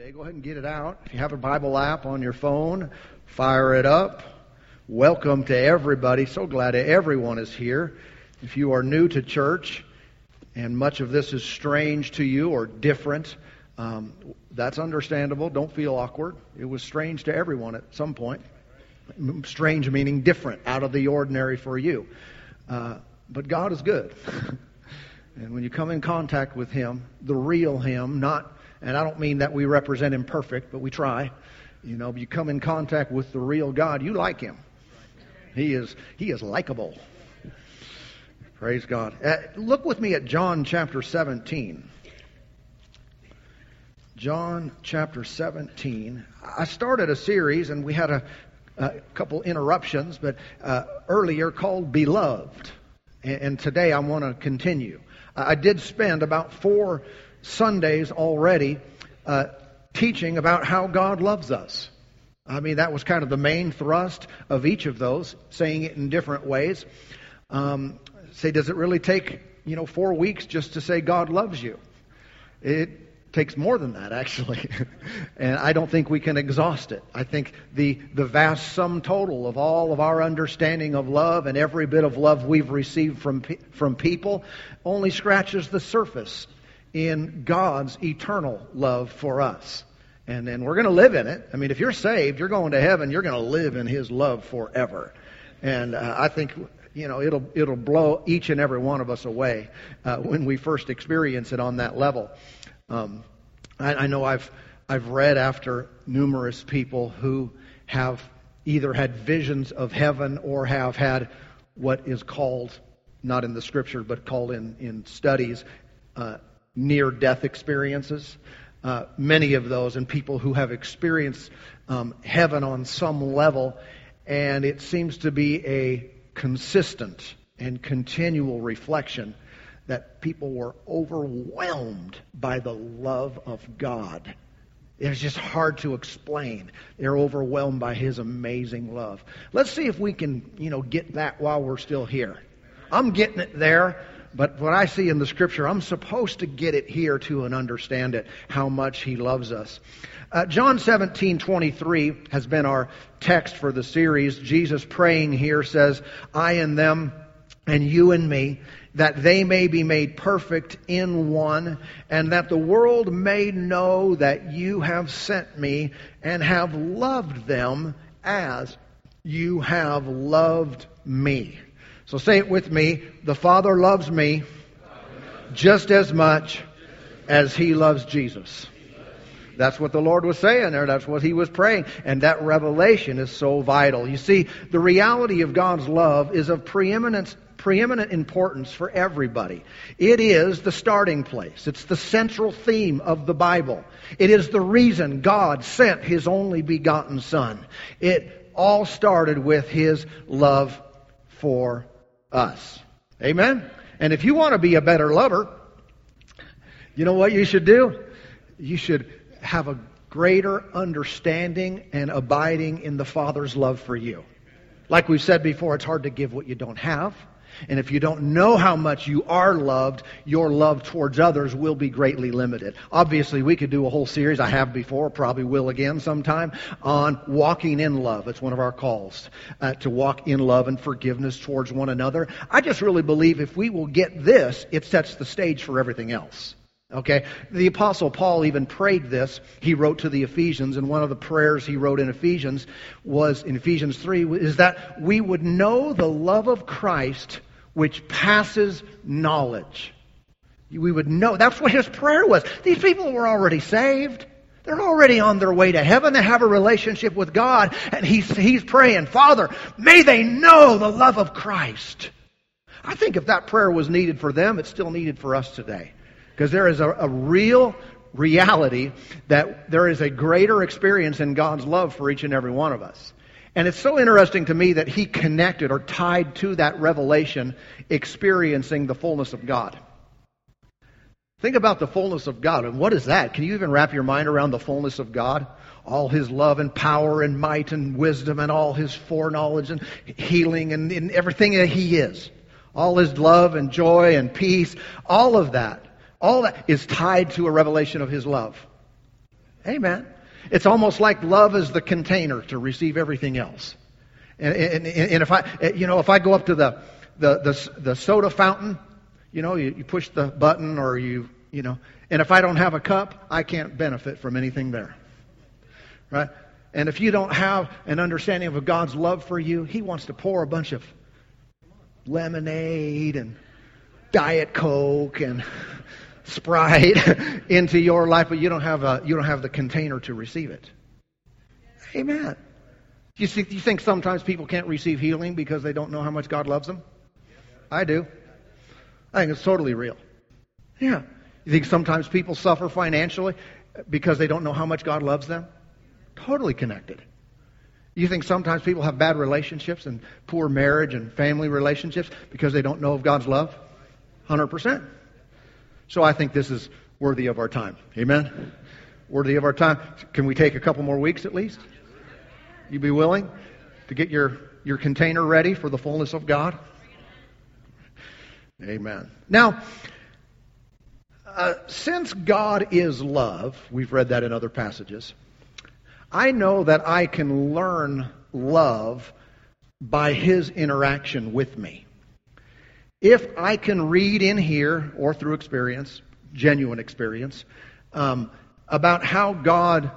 today. Go ahead and get it out. If you have a Bible app on your phone, fire it up. Welcome to everybody. So glad everyone is here. If you are new to church and much of this is strange to you or different, um, that's understandable. Don't feel awkward. It was strange to everyone at some point. Strange meaning different, out of the ordinary for you. Uh, but God is good. and when you come in contact with Him, the real Him, not and I don't mean that we represent him perfect, but we try. You know, if you come in contact with the real God, you like him. He is he is likable. Praise God. Uh, look with me at John chapter 17. John chapter 17. I started a series and we had a, a couple interruptions, but uh, earlier called Beloved. And, and today I want to continue. I did spend about four Sundays already uh, teaching about how God loves us. I mean, that was kind of the main thrust of each of those, saying it in different ways. Um, say, does it really take, you know, four weeks just to say God loves you? It takes more than that, actually. and I don't think we can exhaust it. I think the, the vast sum total of all of our understanding of love and every bit of love we've received from, from people only scratches the surface in God's eternal love for us. And then we're going to live in it. I mean, if you're saved, you're going to heaven, you're going to live in His love forever. And uh, I think, you know, it'll, it'll blow each and every one of us away uh, when we first experience it on that level. Um, I, I know I've, I've read after numerous people who have either had visions of heaven or have had what is called, not in the scripture, but called in, in studies, uh, near death experiences. Uh, many of those, and people who have experienced um, heaven on some level, and it seems to be a consistent and continual reflection that people were overwhelmed by the love of God. It's just hard to explain. They're overwhelmed by His amazing love. Let's see if we can, you know, get that while we're still here. I'm getting it there. But what I see in the scripture, I'm supposed to get it here too and understand it, how much he loves us. Uh, John 17, 23 has been our text for the series. Jesus praying here says, I and them and you and me, that they may be made perfect in one, and that the world may know that you have sent me and have loved them as you have loved me. So say it with me. The Father loves me just as much as He loves Jesus. That's what the Lord was saying there. That's what He was praying. And that revelation is so vital. You see, the reality of God's love is of preeminent, preeminent importance for everybody. It is the starting place. It's the central theme of the Bible. It is the reason God sent His only begotten Son. It all started with His love for us. Amen? And if you want to be a better lover, you know what you should do? You should have a greater understanding and abiding in the Father's love for you. Like we've said before, it's hard to give what you don't have. And if you don't know how much you are loved, your love towards others will be greatly limited. Obviously, we could do a whole series, I have before, probably will again sometime, on walking in love. It's one of our calls uh, to walk in love and forgiveness towards one another. I just really believe if we will get this, it sets the stage for everything else. Okay? The apostle Paul even prayed this. He wrote to the Ephesians, and one of the prayers he wrote in Ephesians was, in Ephesians 3, is that we would know the love of Christ which passes knowledge. We would know. That's what his prayer was. These people were already saved. They're already on their way to heaven. They have a relationship with God. And he's, he's praying, Father, may they know the love of Christ. I think if that prayer was needed for them, it's still needed for us today. Because there is a, a real reality that there is a greater experience in God's love for each and every one of us. And it's so interesting to me that he connected or tied to that revelation experiencing the fullness of God. Think about the fullness of God. And what is that? Can you even wrap your mind around the fullness of God? All his love and power and might and wisdom and all his foreknowledge and healing and, and everything that he is. All his love and joy and peace. All of that. All that is tied to a revelation of his love. Amen. It's almost like love is the container to receive everything else. And, and, and if I, you know, if I go up to the, the, the, the soda fountain, you know, you, you push the button or you, you know, and if I don't have a cup, I can't benefit from anything there. Right? And if you don't have an understanding of God's love for you, He wants to pour a bunch of lemonade and Diet Coke and Sprite into your life, but you don't have a, you don't have the container to receive it. Amen. You, see, you think sometimes people can't receive healing because they don't know how much God loves them? I do. I think it's totally real. Yeah. You think sometimes people suffer financially because they don't know how much God loves them? Totally connected. You think sometimes people have bad relationships and poor marriage and family relationships because they don't know of God's love? 100%. So I think this is worthy of our time. Amen? Worthy of our time. Can we take a couple more weeks at least? You be willing to get your, your container ready for the fullness of God? Amen. Now, uh, since God is love, we've read that in other passages, I know that I can learn love by His interaction with me. If I can read in here or through experience, genuine experience, um, about how God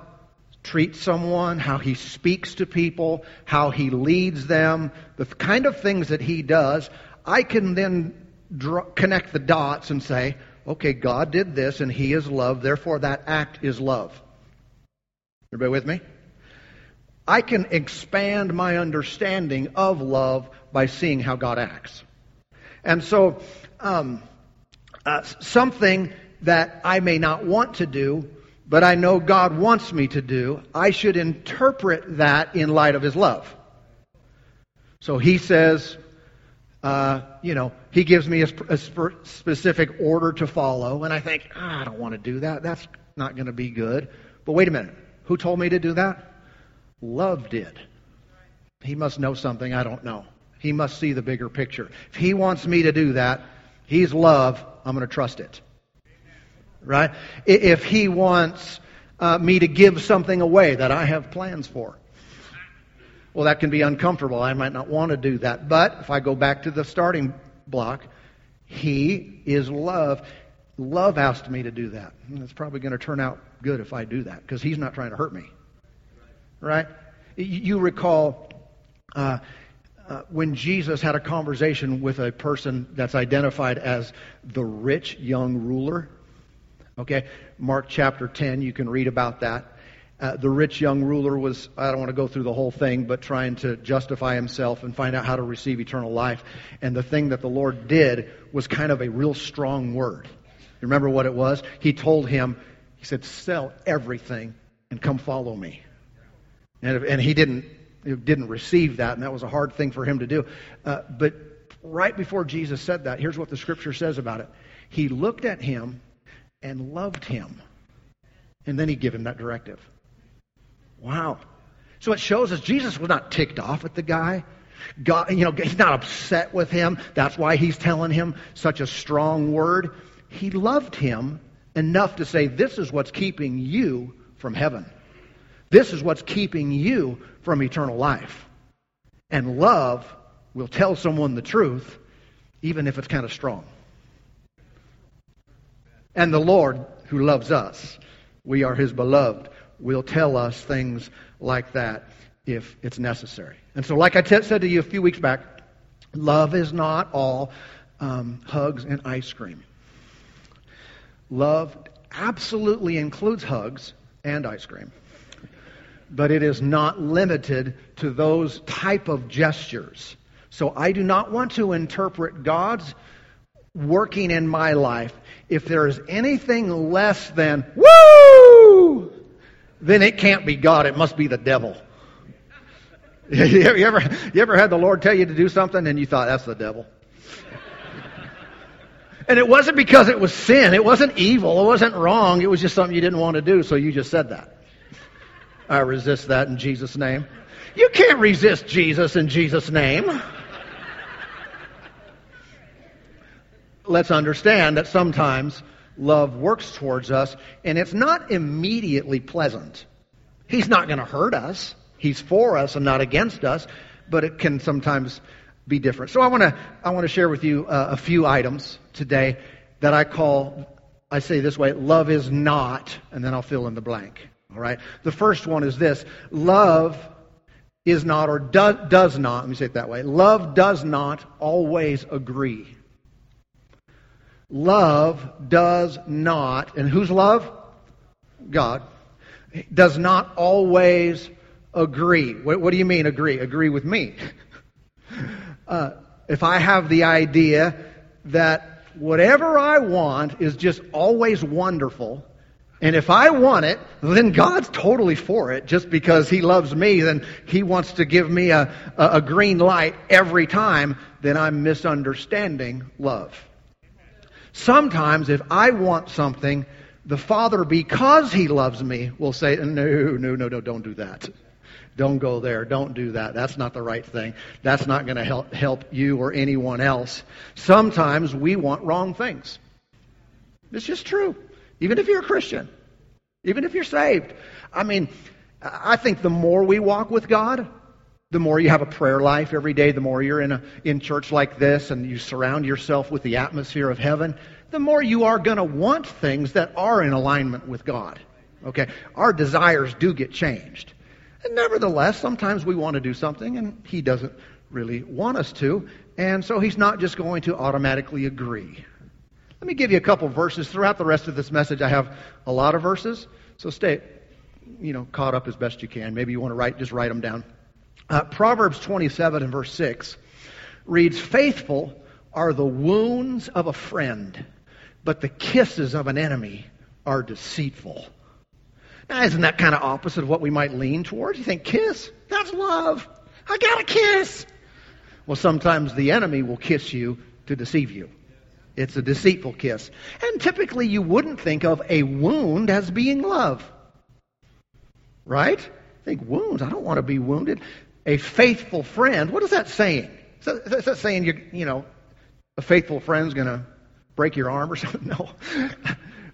treats someone, how he speaks to people, how he leads them, the kind of things that he does, I can then draw, connect the dots and say, okay, God did this and he is love, therefore that act is love. Everybody with me? I can expand my understanding of love by seeing how God acts. And so, um, uh, something that I may not want to do, but I know God wants me to do, I should interpret that in light of His love. So He says, uh, you know, He gives me a, a specific order to follow, and I think, oh, I don't want to do that. That's not going to be good. But wait a minute. Who told me to do that? Love did. He must know something I don't know. He must see the bigger picture. If he wants me to do that, he's love, I'm going to trust it. Right? If he wants uh, me to give something away that I have plans for, well, that can be uncomfortable. I might not want to do that. But if I go back to the starting block, he is love. Love asked me to do that. It's probably going to turn out good if I do that because he's not trying to hurt me. Right? You recall uh, uh, when Jesus had a conversation with a person that's identified as the rich young ruler. Okay, Mark chapter 10, you can read about that. Uh, the rich young ruler was, I don't want to go through the whole thing, but trying to justify himself and find out how to receive eternal life. And the thing that the Lord did was kind of a real strong word. You remember what it was? He told him, He said, Sell everything and come follow me. And, and he didn't didn't receive that, and that was a hard thing for him to do. Uh, but right before Jesus said that, here's what the scripture says about it. He looked at him and loved him, and then he gave him that directive. Wow. So it shows us Jesus was not ticked off at the guy. God, you know, he's not upset with him. That's why he's telling him such a strong word. He loved him enough to say, This is what's keeping you from heaven. This is what's keeping you from eternal life. And love will tell someone the truth, even if it's kind of strong. And the Lord, who loves us, we are his beloved, will tell us things like that if it's necessary. And so, like I t- said to you a few weeks back, love is not all um, hugs and ice cream. Love absolutely includes hugs and ice cream but it is not limited to those type of gestures. So I do not want to interpret God's working in my life. If there is anything less than woo, then it can't be God. It must be the devil. you ever you ever had the Lord tell you to do something and you thought that's the devil? And it wasn't because it was sin. It wasn't evil. It wasn't wrong. It was just something you didn't want to do, so you just said that. I resist that in Jesus' name. You can't resist Jesus in Jesus' name. Let's understand that sometimes love works towards us, and it's not immediately pleasant. He's not going to hurt us. He's for us and not against us, but it can sometimes be different. So I want to I want to share with you uh, a few items today that I call I say this way, love is not, and then I'll fill in the blank. All right? The first one is this love is not or do, does not, let me say it that way. Love does not always agree. Love does not, and whose love? God. Does not always agree. What, what do you mean agree? Agree with me. Uh, if I have the idea that whatever I want is just always wonderful, and if I want it, then God's totally for it. Just because He loves me, then He wants to give me a, a, green light every time, then I'm misunderstanding love. Sometimes if I want something, the Father, because He loves me, will say, no, no, no, no, don't do that. Don't go there. Don't do that. That's not the right thing. That's not going to help, help you or anyone else. Sometimes we want wrong things. It's just true. Even if you're a Christian, even if you're saved. I mean, I think the more we walk with God, the more you have a prayer life every day, the more you're in a in church like this and you surround yourself with the atmosphere of heaven, the more you are going to want things that are in alignment with God. Okay? Our desires do get changed. And nevertheless, sometimes we want to do something and he doesn't really want us to, and so he's not just going to automatically agree. Let me give you a couple verses. Throughout the rest of this message, I have a lot of verses, so stay, you know, caught up as best you can. Maybe you want to write, just write them down. Uh, Proverbs 27 and verse 6 reads, Faithful are the wounds of a friend, but the kisses of an enemy are deceitful. Now, isn't that kind of opposite of what we might lean towards? You think, kiss? That's love. I got a kiss. Well, sometimes the enemy will kiss you to deceive you. It's a deceitful kiss. And typically you wouldn't think of a wound as being love. Right? Think wounds. I don't want to be wounded. A faithful friend. What is that saying? Is that, is that saying you you know a faithful friend's going to break your arm or something? No.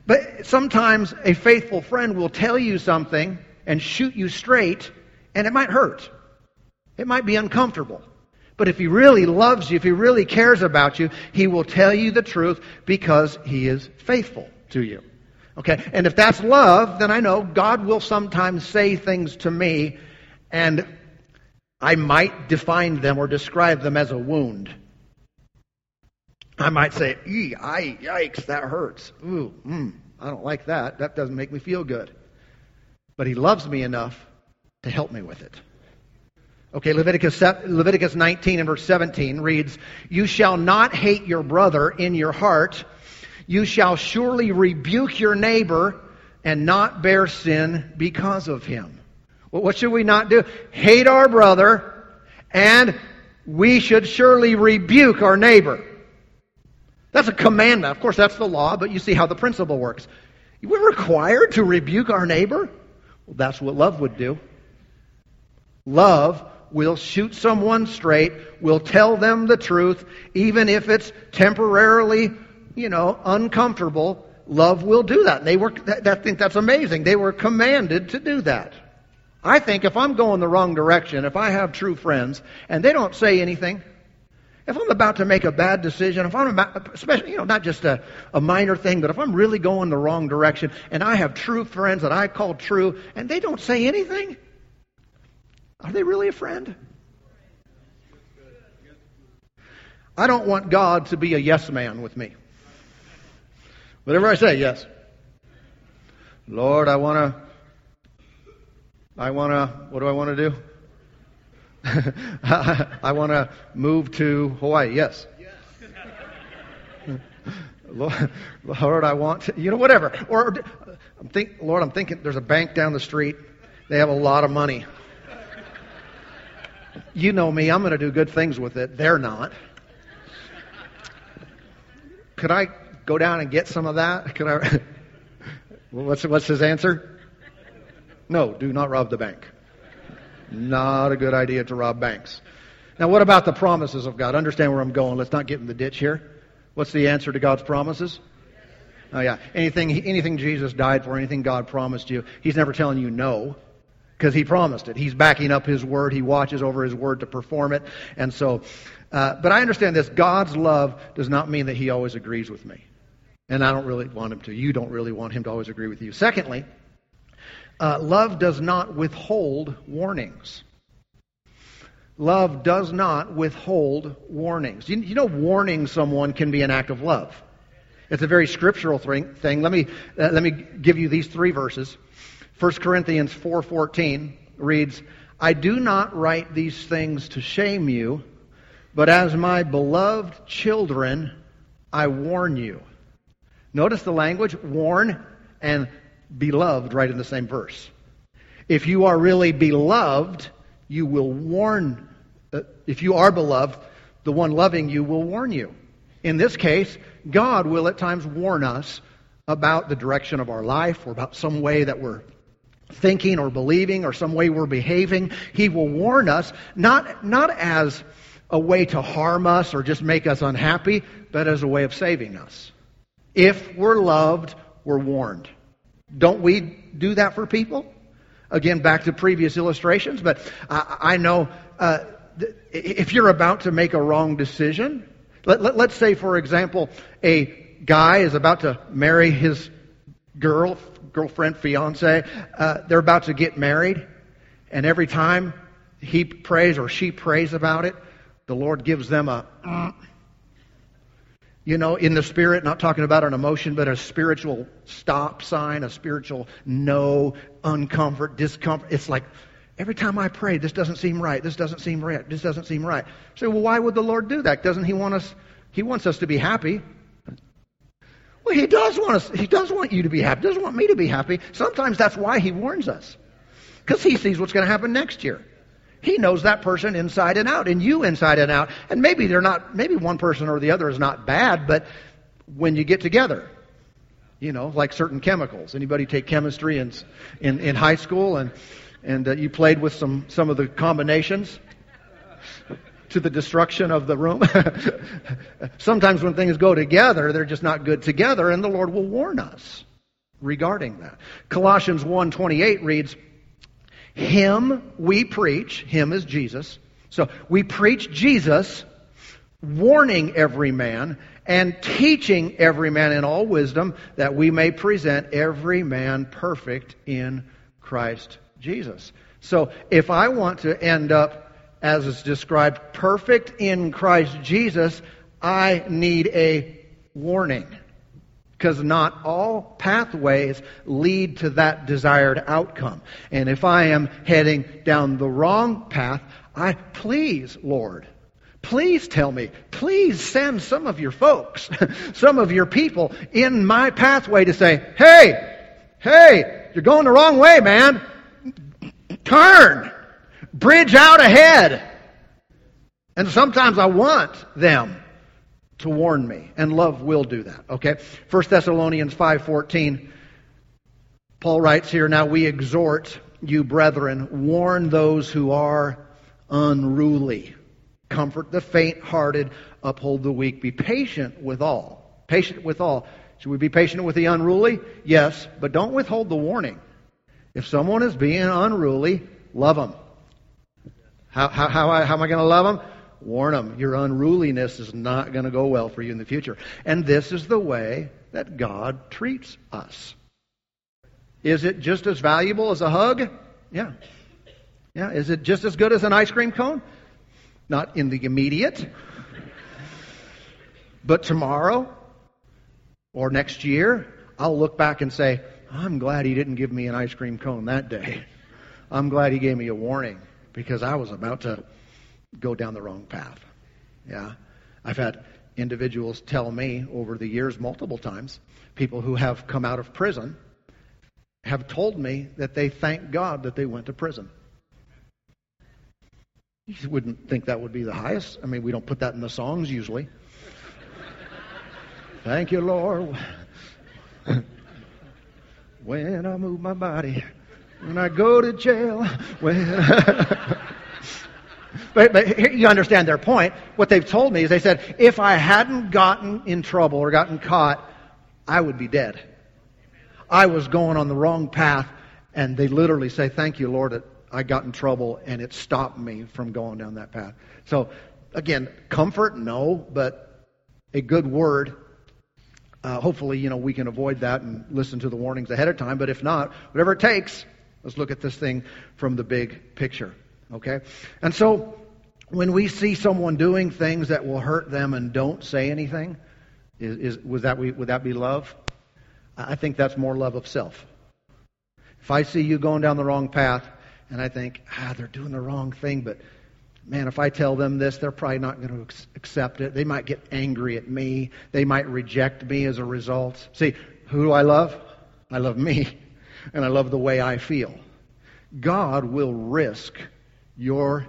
but sometimes a faithful friend will tell you something and shoot you straight, and it might hurt. It might be uncomfortable. But if he really loves you, if he really cares about you, he will tell you the truth because he is faithful to you. Okay? And if that's love, then I know God will sometimes say things to me and I might define them or describe them as a wound. I might say, ee, I, yikes, that hurts. Ooh, mm, I don't like that. That doesn't make me feel good. But he loves me enough to help me with it. Okay, Leviticus, Leviticus 19 and verse 17 reads, You shall not hate your brother in your heart. You shall surely rebuke your neighbor and not bear sin because of him. Well, what should we not do? Hate our brother and we should surely rebuke our neighbor. That's a commandment. Of course, that's the law, but you see how the principle works. We're required to rebuke our neighbor? Well, that's what love would do. Love will shoot someone straight, will tell them the truth, even if it's temporarily, you know, uncomfortable. Love will do that. And they were, I think that's amazing. They were commanded to do that. I think if I'm going the wrong direction, if I have true friends and they don't say anything, if I'm about to make a bad decision, if I'm about, especially, you know, not just a, a minor thing, but if I'm really going the wrong direction and I have true friends that I call true and they don't say anything, are they really a friend? I don't want God to be a yes man with me. Whatever I say, yes. Lord, I want to, I want to, what do I want to do? I want to move to Hawaii, yes. Lord, Lord, I want to, you know, whatever. Or, I'm think, Lord, I'm thinking there's a bank down the street. They have a lot of money you know me, I'm going to do good things with it. They're not. Could I go down and get some of that? Could I? what's, what's his answer? No, do not rob the bank. Not a good idea to rob banks. Now, what about the promises of God? Understand where I'm going. Let's not get in the ditch here. What's the answer to God's promises? Oh yeah. Anything, anything Jesus died for, anything God promised you, He's never telling you no. Because He promised it. He's backing up His word. He watches over His word to perform it. And so, uh, but I understand this. God's love does not mean that He always agrees with me. And I don't really want Him to. You don't really want Him to always agree with you. Secondly, uh, love does not withhold warnings. Love does not withhold warnings. You, you know, warning someone can be an act of love. It's a very scriptural thing. Let me, uh, let me give you these three verses. 1 Corinthians 4.14 reads, I do not write these things to shame you, but as my beloved children, I warn you. Notice the language, warn and beloved right in the same verse. If you are really beloved, you will warn. Uh, if you are beloved, the one loving you will warn you. In this case, God will at times warn us about the direction of our life or about some way that we're thinking or believing or some way we're behaving. He will warn us, not, not as a way to harm us or just make us unhappy, but as a way of saving us. If we're loved, we're warned. Don't we do that for people? Again, back to previous illustrations, but I, I know uh, if you're about to make a wrong decision, let, let, let's say, for example, a guy is about to marry his girl, girlfriend, fiance. Uh, they're about to get married, and every time he prays or she prays about it, the Lord gives them a you know, in the spirit, not talking about an emotion, but a spiritual stop sign, a spiritual no, uncomfort, discomfort. It's like every time I pray, this doesn't seem right, this doesn't seem right, this doesn't seem right. So, well, why would the Lord do that? Doesn't He want us? He wants us to be happy. Well, He does want us. He does want you to be happy. Doesn't want me to be happy. Sometimes that's why He warns us, because He sees what's going to happen next year. He knows that person inside and out, and you inside and out. And maybe they're not, maybe one person or the other is not bad, but when you get together, you know, like certain chemicals. Anybody take chemistry in, in, in high school and, and uh, you played with some, some of the combinations to the destruction of the room? Sometimes when things go together, they're just not good together, and the Lord will warn us regarding that. Colossians 1.28 reads, him we preach, him is Jesus. So we preach Jesus, warning every man and teaching every man in all wisdom that we may present every man perfect in Christ Jesus. So if I want to end up, as is described, perfect in Christ Jesus, I need a warning because not all pathways lead to that desired outcome. And if I am heading down the wrong path, I please, Lord, please tell me, please send some of your folks, some of your people in my pathway to say, hey, hey, you're going the wrong way, man. Turn. Bridge out ahead. And sometimes I want them to warn me. And love will do that. Okay? 1 Thessalonians 5:14 Paul writes here, "Now we exhort you brethren, warn those who are unruly. Comfort the faint-hearted, uphold the weak, be patient with all." Patient with all. Should we be patient with the unruly? Yes, but don't withhold the warning. If someone is being unruly, love them. How, how, how, how am I going to love them? Warn them. Your unruliness is not going to go well for you in the future. And this is the way that God treats us. Is it just as valuable as a hug? Yeah. Yeah. Is it just as good as an ice cream cone? Not in the immediate. But tomorrow or next year, I'll look back and say, I'm glad he didn't give me an ice cream cone that day. I'm glad he gave me a warning because I was about to go down the wrong path. Yeah. I've had individuals tell me over the years multiple times, people who have come out of prison have told me that they thank God that they went to prison. You wouldn't think that would be the highest. I mean, we don't put that in the songs usually. Thank you, Lord. when I move my body, when I go to jail. But, but you understand their point. What they've told me is they said, if I hadn't gotten in trouble or gotten caught, I would be dead. I was going on the wrong path, and they literally say, Thank you, Lord, that I got in trouble and it stopped me from going down that path. So, again, comfort, no, but a good word. Uh, hopefully, you know, we can avoid that and listen to the warnings ahead of time. But if not, whatever it takes, let's look at this thing from the big picture. Okay? And so, when we see someone doing things that will hurt them and don't say anything, is, is was that would that be love? I think that's more love of self. If I see you going down the wrong path and I think, ah, they're doing the wrong thing, but man, if I tell them this, they're probably not going to accept it. They might get angry at me. They might reject me as a result. See, who do I love? I love me, and I love the way I feel. God will risk your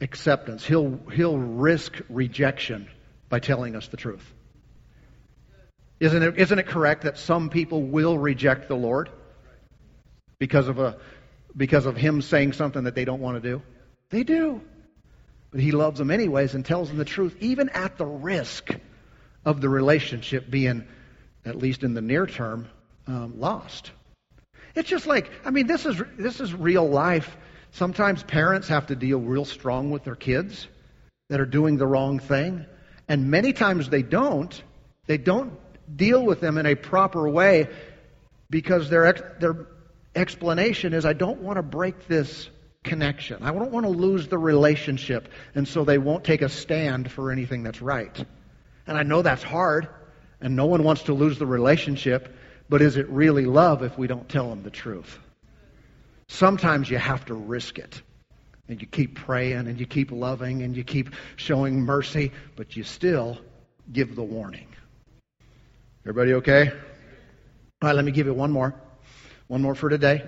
acceptance. He'll, he'll risk rejection by telling us the truth. Isn't it, isn't it correct that some people will reject the Lord because of, a, because of Him saying something that they don't want to do? They do. But He loves them anyways and tells them the truth, even at the risk of the relationship being, at least in the near term, um, lost. It's just like, I mean, this is, this is real life. Sometimes parents have to deal real strong with their kids that are doing the wrong thing. And many times they don't. They don't deal with them in a proper way because their, ex- their explanation is I don't want to break this connection. I don't want to lose the relationship. And so they won't take a stand for anything that's right. And I know that's hard, and no one wants to lose the relationship, but is it really love if we don't tell them the truth? Sometimes you have to risk it. And you keep praying and you keep loving and you keep showing mercy, but you still give the warning. Everybody okay? All right, let me give you one more. One more for today.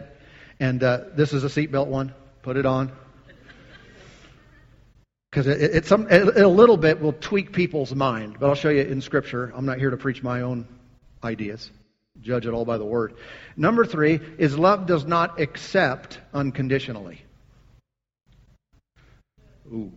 And uh, this is a seatbelt one. Put it on. Because it, it, some, it, a little bit will tweak people's mind. But I'll show you in Scripture. I'm not here to preach my own ideas. Judge it all by the Word. Number three is love does not accept unconditionally. Ooh.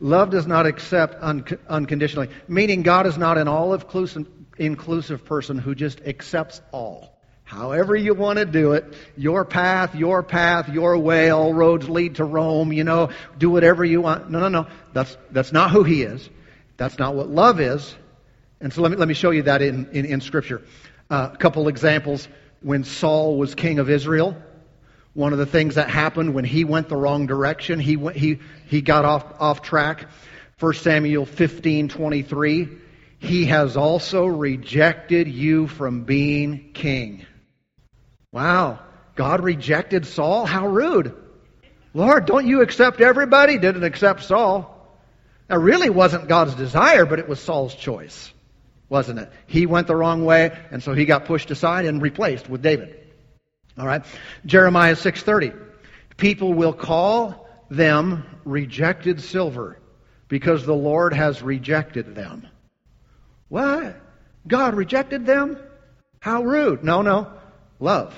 Love does not accept un- unconditionally, meaning God is not an all inclusive person who just accepts all. However you want to do it, your path, your path, your way, all roads lead to Rome, you know, do whatever you want. No, no, no. That's, that's not who he is. That's not what love is. And so let me, let me show you that in, in, in Scripture. A couple examples. When Saul was king of Israel, one of the things that happened when he went the wrong direction, he, went, he, he got off, off track. 1 Samuel 15, 23. He has also rejected you from being king. Wow. God rejected Saul? How rude. Lord, don't you accept everybody? Didn't accept Saul. That really wasn't God's desire, but it was Saul's choice, wasn't it? He went the wrong way, and so he got pushed aside and replaced with David. All right. Jeremiah 6:30. People will call them rejected silver because the Lord has rejected them. What? God rejected them? How rude. No, no. Love.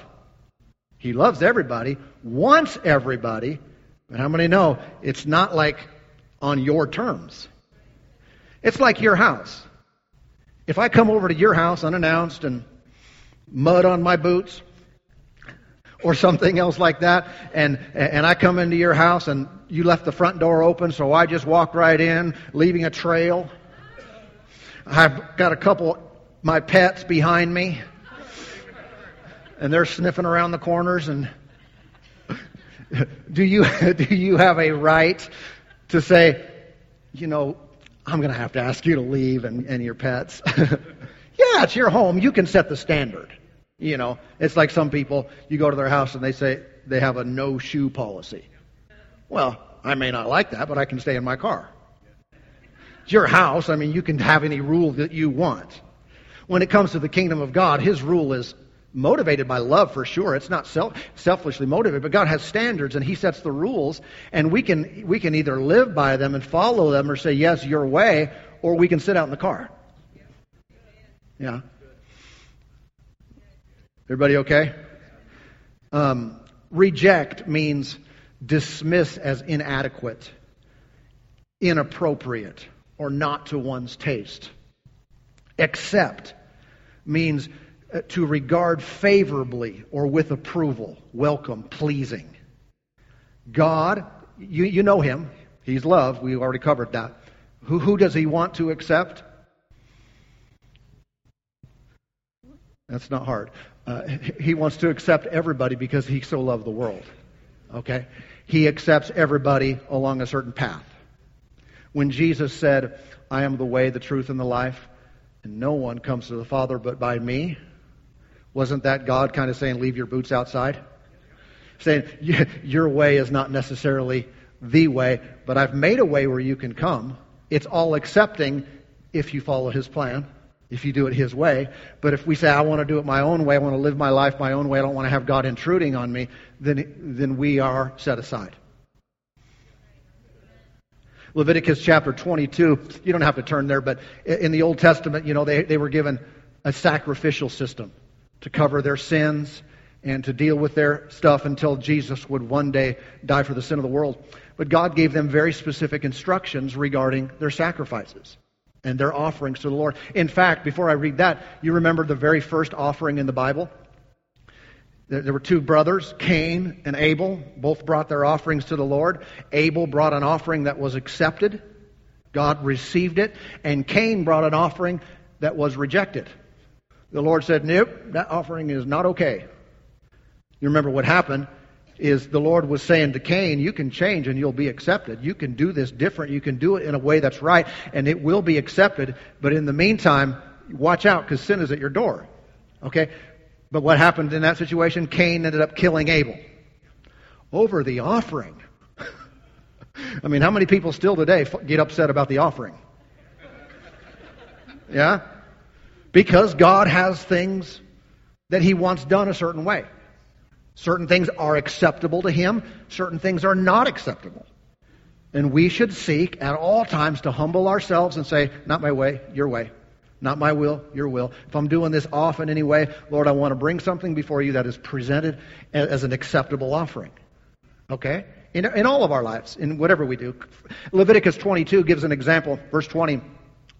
He loves everybody, wants everybody, but how many know it's not like on your terms? It's like your house. If I come over to your house unannounced and mud on my boots or something else like that, and, and I come into your house and you left the front door open, so I just walked right in, leaving a trail. I've got a couple my pets behind me, and they're sniffing around the corners. And do you do you have a right to say, you know, I'm going to have to ask you to leave and, and your pets? yeah, it's your home. You can set the standard. You know, it's like some people, you go to their house and they say they have a no shoe policy. Well, I may not like that, but I can stay in my car. It's your house. I mean, you can have any rule that you want. When it comes to the kingdom of God, His rule is motivated by love for sure. It's not self, selfishly motivated, but God has standards and He sets the rules, and we can we can either live by them and follow them, or say yes, your way, or we can sit out in the car. Yeah. Everybody okay? Um, reject means dismiss as inadequate, inappropriate, or not to one's taste. Accept means to regard favorably or with approval, welcome, pleasing. God, you, you know him. He's love. We already covered that. Who, who does he want to accept? That's not hard. Uh, he wants to accept everybody because he so loved the world. Okay? He accepts everybody along a certain path. When Jesus said, I am the way, the truth, and the life, and no one comes to the Father but by me, wasn't that God kind of saying, leave your boots outside? Saying, your way is not necessarily the way, but I've made a way where you can come. It's all accepting if you follow His plan, if you do it His way. But if we say, I want to do it my own way, I want to live my life my own way, I don't want to have God intruding on me, then, then we are set aside. Leviticus chapter 22, you don't have to turn there, but in the Old Testament, you know, they, they were given a sacrificial system to cover their sins and to deal with their stuff until Jesus would one day die for the sin of the world. But God gave them very specific instructions regarding their sacrifices and their offerings to the Lord. In fact, before I read that, you remember the very first offering in the Bible? There were two brothers, Cain and Abel. Both brought their offerings to the Lord. Abel brought an offering that was accepted. God received it. And Cain brought an offering that was rejected. The Lord said, Nope, that offering is not okay. You remember what happened is the Lord was saying to Cain, You can change and you'll be accepted. You can do this different. You can do it in a way that's right and it will be accepted. But in the meantime, watch out because sin is at your door. Okay? But what happened in that situation? Cain ended up killing Abel over the offering. I mean, how many people still today get upset about the offering? Yeah? Because God has things that He wants done a certain way. Certain things are acceptable to Him, certain things are not acceptable. And we should seek at all times to humble ourselves and say, Not my way, your way. Not my will, your will. If I'm doing this off in any way, Lord, I want to bring something before you that is presented as an acceptable offering. Okay? In, in all of our lives, in whatever we do. Leviticus 22 gives an example. Verse 20.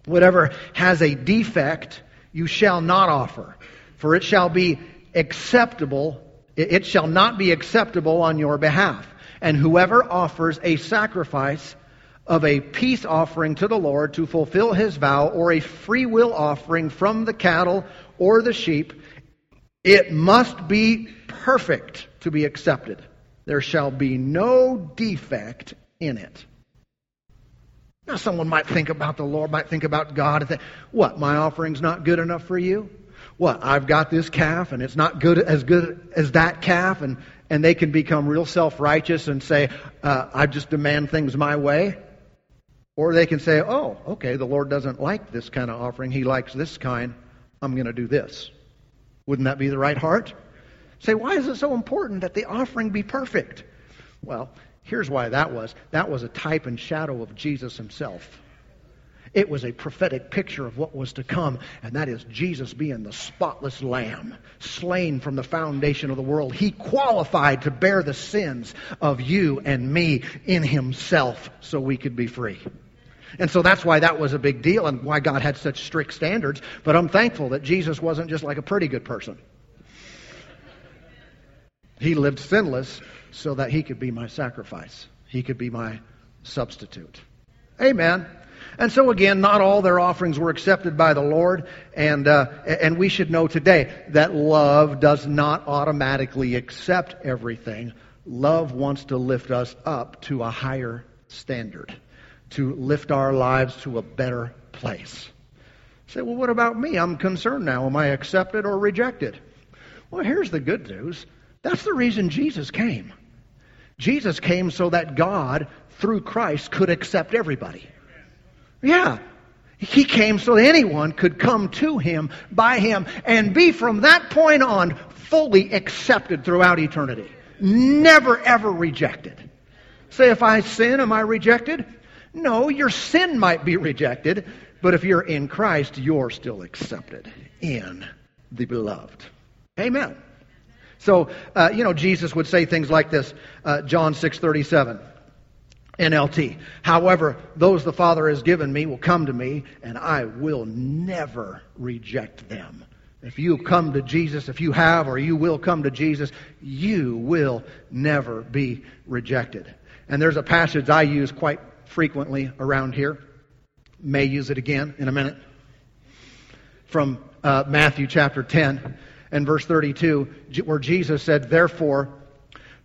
Whatever has a defect, you shall not offer, for it shall be acceptable, it shall not be acceptable on your behalf. And whoever offers a sacrifice of a peace offering to the Lord to fulfill his vow, or a free will offering from the cattle or the sheep, it must be perfect to be accepted. There shall be no defect in it. Now, someone might think about the Lord, might think about God, and think, what, my offering's not good enough for you? What, I've got this calf, and it's not good as good as that calf, and, and they can become real self righteous and say, uh, I just demand things my way. Or they can say, oh, okay, the Lord doesn't like this kind of offering. He likes this kind. I'm going to do this. Wouldn't that be the right heart? Say, why is it so important that the offering be perfect? Well, here's why that was. That was a type and shadow of Jesus himself. It was a prophetic picture of what was to come, and that is Jesus being the spotless lamb, slain from the foundation of the world. He qualified to bear the sins of you and me in himself so we could be free. And so that's why that was a big deal and why God had such strict standards. But I'm thankful that Jesus wasn't just like a pretty good person. He lived sinless so that he could be my sacrifice. He could be my substitute. Amen. And so again, not all their offerings were accepted by the Lord, and uh, and we should know today that love does not automatically accept everything. Love wants to lift us up to a higher standard to lift our lives to a better place. say, well, what about me? I'm concerned now. Am I accepted or rejected? Well, here's the good news. That's the reason Jesus came. Jesus came so that God, through Christ, could accept everybody. Yeah. He came so that anyone could come to him, by him, and be from that point on fully accepted throughout eternity. Never, ever rejected. Say, if I sin, am I rejected? No, your sin might be rejected, but if you're in Christ, you're still accepted in the beloved. Amen. So, uh, you know, Jesus would say things like this, uh, John 6:37, NLT. However, those the Father has given me will come to me, and I will never reject them. If you come to Jesus, if you have or you will come to Jesus, you will never be rejected. And there's a passage I use quite frequently around here. May use it again in a minute. From uh, Matthew chapter 10 and verse 32, where Jesus said, Therefore,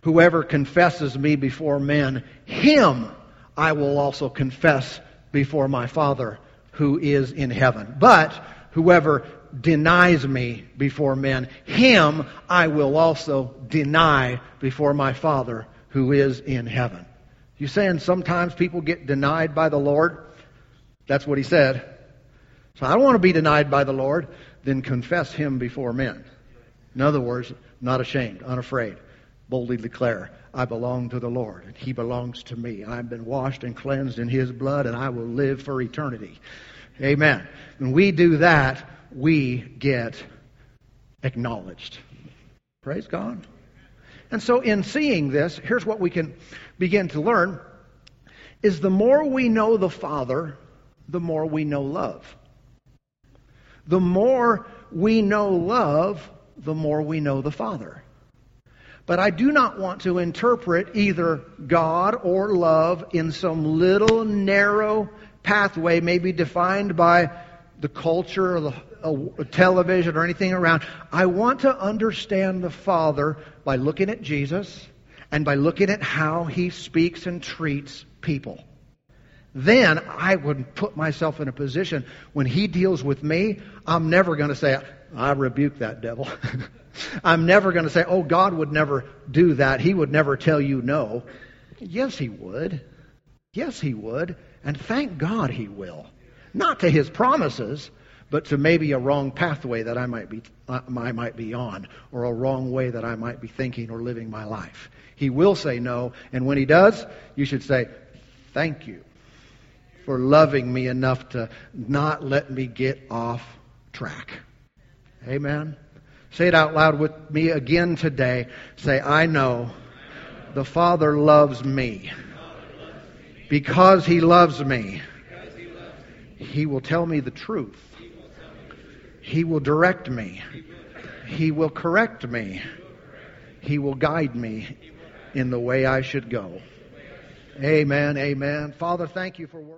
whoever confesses me before men, him I will also confess before my Father who is in heaven. But whoever denies me before men, him I will also deny before my Father who is in heaven. You saying sometimes people get denied by the Lord? That's what he said. So I don't want to be denied by the Lord. Then confess him before men. In other words, not ashamed, unafraid. Boldly declare, I belong to the Lord, and he belongs to me. I've been washed and cleansed in his blood, and I will live for eternity. Amen. When we do that, we get acknowledged. Praise God. And so in seeing this, here's what we can begin to learn is the more we know the Father, the more we know love. The more we know love, the more we know the Father. But I do not want to interpret either God or love in some little narrow pathway, maybe defined by the culture or the a, a television or anything around. I want to understand the Father by looking at Jesus and by looking at how he speaks and treats people. Then I would put myself in a position when he deals with me, I'm never going to say, I rebuke that devil. I'm never going to say, oh, God would never do that. He would never tell you no. Yes, he would. Yes, he would. And thank God he will. Not to his promises, but to maybe a wrong pathway that I might be I might be on, or a wrong way that I might be thinking or living my life. He will say no, and when he does, you should say, "Thank you for loving me enough to not let me get off track." Amen. Say it out loud with me again today. Say, "I know the Father loves me because he loves me." He will tell me the truth. He will direct me. He will correct me. He will guide me in the way I should go. Amen. Amen. Father, thank you for work.